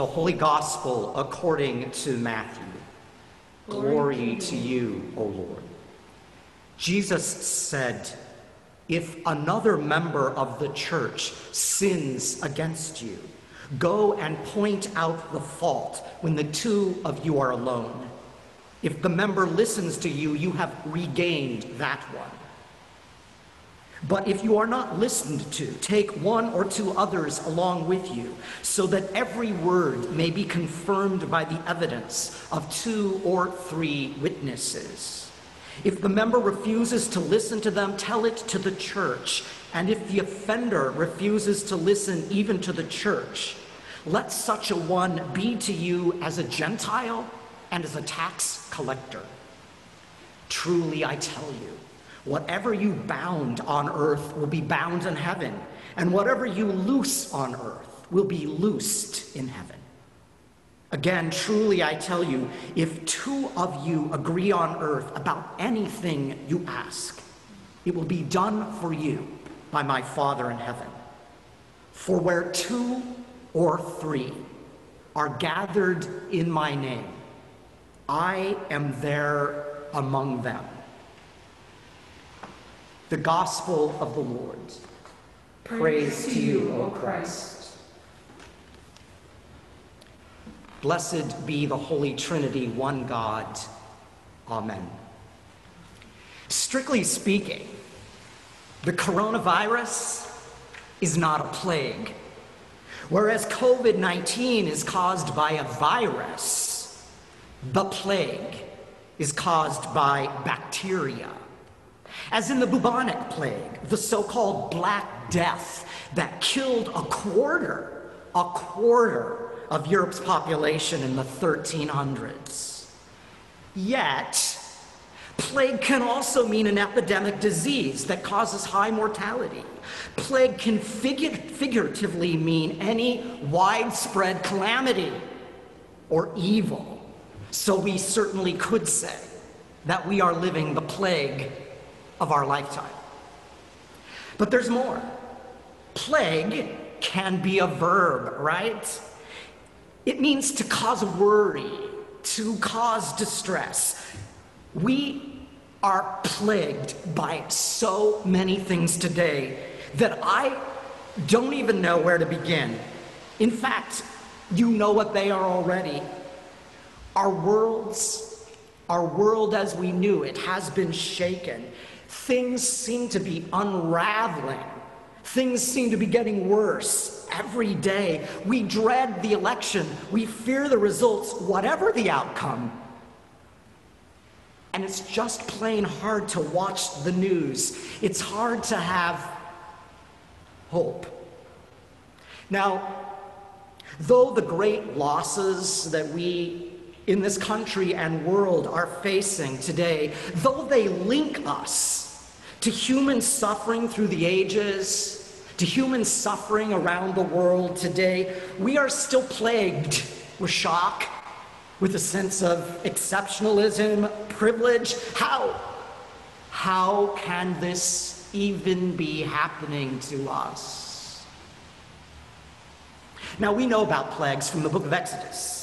The Holy Gospel according to Matthew. Glory to you, O Lord. Jesus said, If another member of the church sins against you, go and point out the fault when the two of you are alone. If the member listens to you, you have regained that one. But if you are not listened to, take one or two others along with you, so that every word may be confirmed by the evidence of two or three witnesses. If the member refuses to listen to them, tell it to the church. And if the offender refuses to listen even to the church, let such a one be to you as a Gentile and as a tax collector. Truly, I tell you, whatever you bound on earth will be bound in heaven, and whatever you loose on earth will be loosed in heaven. Again, truly, I tell you, if two of you agree on earth about anything you ask, it will be done for you by my Father in heaven. For where two or three are gathered in my name, I am there among them. The Gospel of the Lord. Praise, to you, O Christ. Blessed be the Holy Trinity, one God. Amen. Strictly speaking, the coronavirus is not a plague. Whereas COVID 19 is caused by a virus, the plague is caused by bacteria. As in the bubonic plague, the so called Black Death that killed a quarter, a quarter of Europe's population in the 1300s. Yet, plague can also mean an epidemic disease that causes high mortality. Plague can figu- figuratively mean any widespread calamity or evil. So we certainly could say that we are living the plague of our lifetime. But there's more. Plague can be a verb, right? It means to cause worry, to cause distress. We are plagued by so many things today that I don't even know where to begin. In fact, you know what they are already. Our worlds, our world as we knew it, has been shaken. Things seem to be unraveling. Things seem to be getting worse every day. We dread the election. We fear the results, whatever the outcome. And it's just plain hard to watch the news. It's hard to have hope. Now, though the great losses that we in this country and world are facing today, though they link us to human suffering through the ages, to human suffering around the world today, we are still plagued with shock, with a sense of exceptionalism, privilege. How? How can this even be happening to us? Now, we know about plagues from the book of Exodus.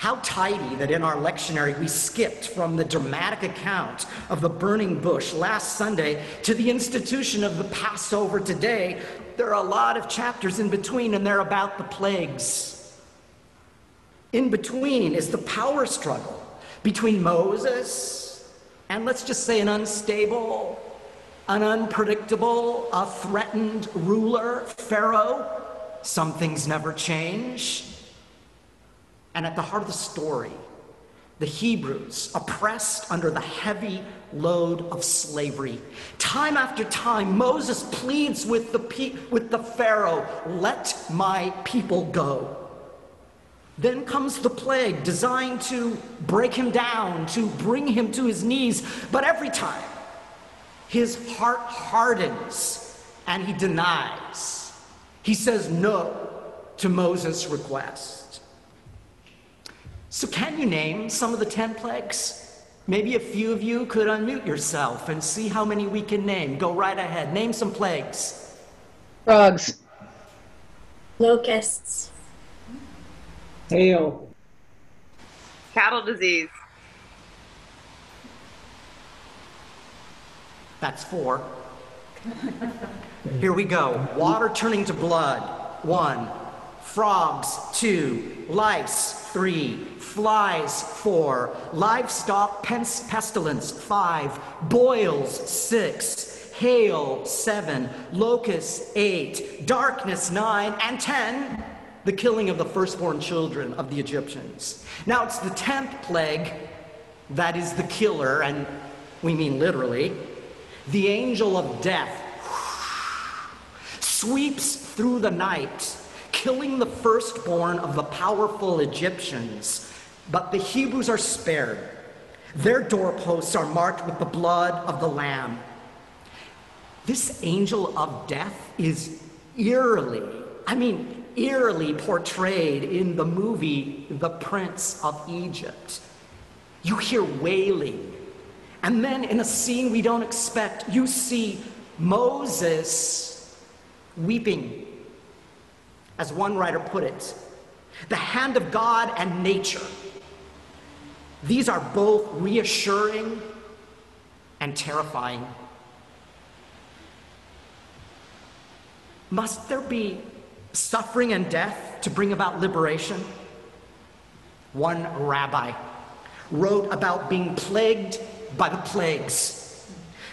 How tidy that in our lectionary we skipped from the dramatic account of the burning bush last Sunday to the institution of the Passover today. There are a lot of chapters in between, and they're about the plagues. In between is the power struggle between Moses and, let's just say, an unstable, an unpredictable, a threatened ruler, Pharaoh. Some things never change. And at the heart of the story, the Hebrews, oppressed under the heavy load of slavery. Time after time, Moses pleads with the, pe- with the Pharaoh, let my people go. Then comes the plague designed to break him down, to bring him to his knees. But every time, his heart hardens and he denies. He says no to Moses' request. So, can you name some of the 10 plagues? Maybe a few of you could unmute yourself and see how many we can name. Go right ahead. Name some plagues. Frogs. Locusts. Hail. Cattle disease. That's four. Here we go. Water turning to blood. One. Frogs. Two. Lice. Three. Flies. Four. Livestock pestilence. Five. Boils. Six. Hail. Seven. Locusts. Eight. Darkness. Nine. And ten. The killing of the firstborn children of the Egyptians. Now it's the tenth plague that is the killer, and we mean literally. The angel of death sweeps through the night, killing the firstborn of the powerful Egyptians. But the Hebrews are spared. Their doorposts are marked with the blood of the Lamb. This angel of death is eerily, I mean, eerily portrayed in the movie The Prince of Egypt. You hear wailing. And then in a scene we don't expect, you see Moses weeping. As one writer put it, the hand of God and nature. These are both reassuring and terrifying. Must there be suffering and death to bring about liberation? One rabbi wrote about being plagued by the plagues.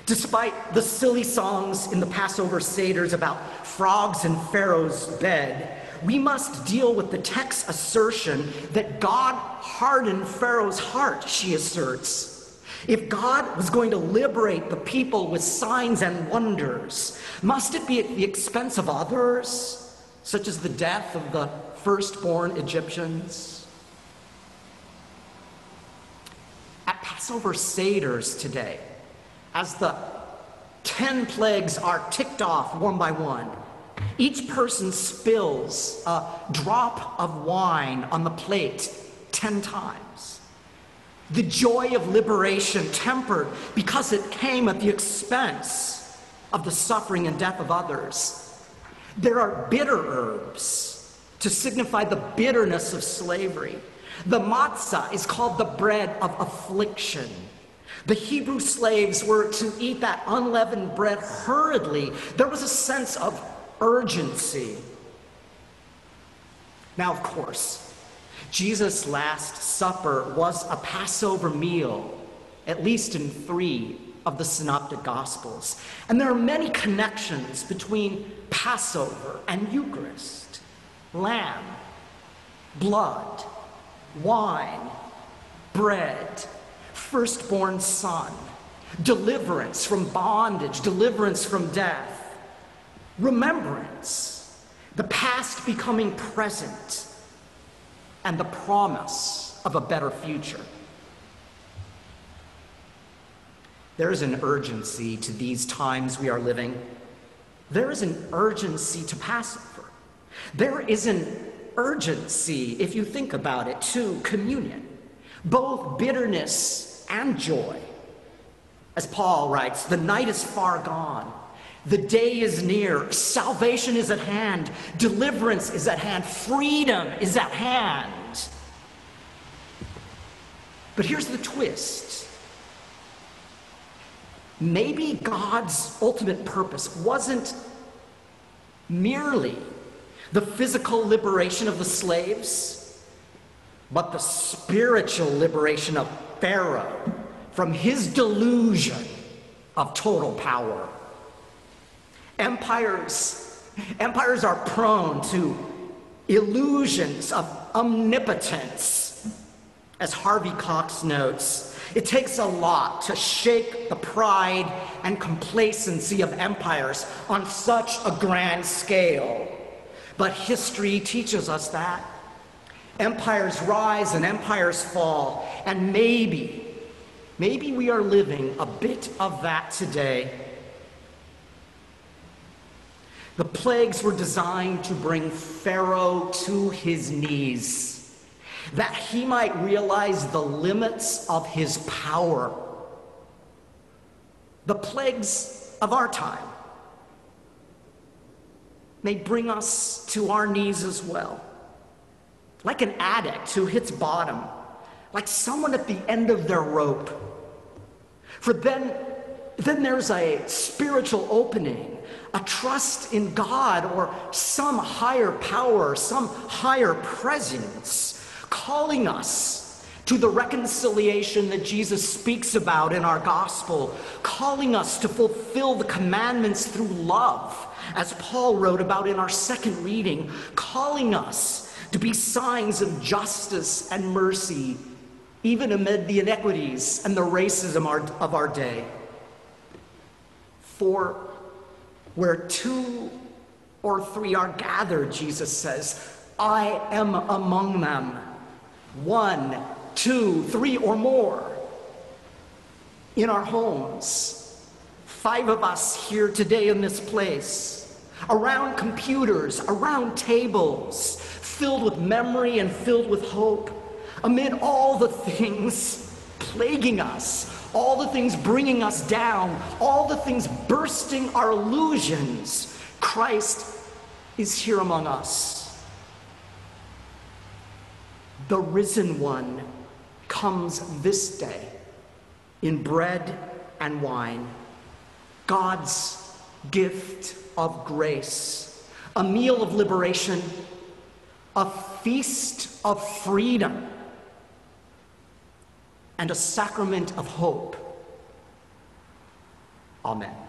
Despite the silly songs in the Passover Seders about frogs in Pharaoh's bed, we must deal with the text's assertion that God hardened Pharaoh's heart, she asserts. If God was going to liberate the people with signs and wonders, must it be at the expense of others, such as the death of the firstborn Egyptians? At Passover Seders today, as the ten plagues are ticked off one by one, each person spills a drop of wine on the plate ten times. The joy of liberation tempered because it came at the expense of the suffering and death of others. There are bitter herbs to signify the bitterness of slavery. The matzah is called the bread of affliction. The Hebrew slaves were to eat that unleavened bread hurriedly. There was a sense of urgency. Now, of course, Jesus' Last Supper was a Passover meal, at least in three of the Synoptic Gospels. And there are many connections between Passover and Eucharist lamb, blood, wine, bread, firstborn son, deliverance from bondage, deliverance from death, remembrance, the past becoming present, and the promise of a better future. There is an urgency to these times we are living. There is an urgency to Passover. There is an urgency, if you think about it, to communion, both bitterness and joy. As Paul writes, the night is far gone. The day is near. Salvation is at hand. Deliverance is at hand. Freedom is at hand. But here's the twist. Maybe God's ultimate purpose wasn't merely the physical liberation of the slaves, but the spiritual liberation of Pharaoh from his delusion of total power. Empires, empires are prone to illusions of omnipotence. As Harvey Cox notes, it takes a lot to shake the pride and complacency of empires on such a grand scale. But history teaches us that. Empires rise and empires fall, and maybe, maybe we are living a bit of that today. The plagues were designed to bring Pharaoh to his knees, that he might realize the limits of his power. The plagues of our time may bring us to our knees as well. Like an addict who hits bottom, like someone at the end of their rope. For then, then there's a spiritual opening, a trust in God or some higher power, some higher presence calling us to the reconciliation that Jesus speaks about in our gospel, calling us to fulfill the commandments through love, as Paul wrote about in our second reading, calling us to be signs of justice and mercy, even amid the inequities and the racism of our day. For where two or three are gathered, Jesus says, I am among them. One, two, three, or more. In our homes, five of us here today in this place, around computers, around tables, filled with memory and filled with hope, amid all the things plaguing us, all the things bringing us down, all the things bursting our illusions, Christ is here among us. The risen one comes this day in bread and wine, God's gift of grace, a meal of liberation, a feast of freedom, and a sacrament of hope. Amen.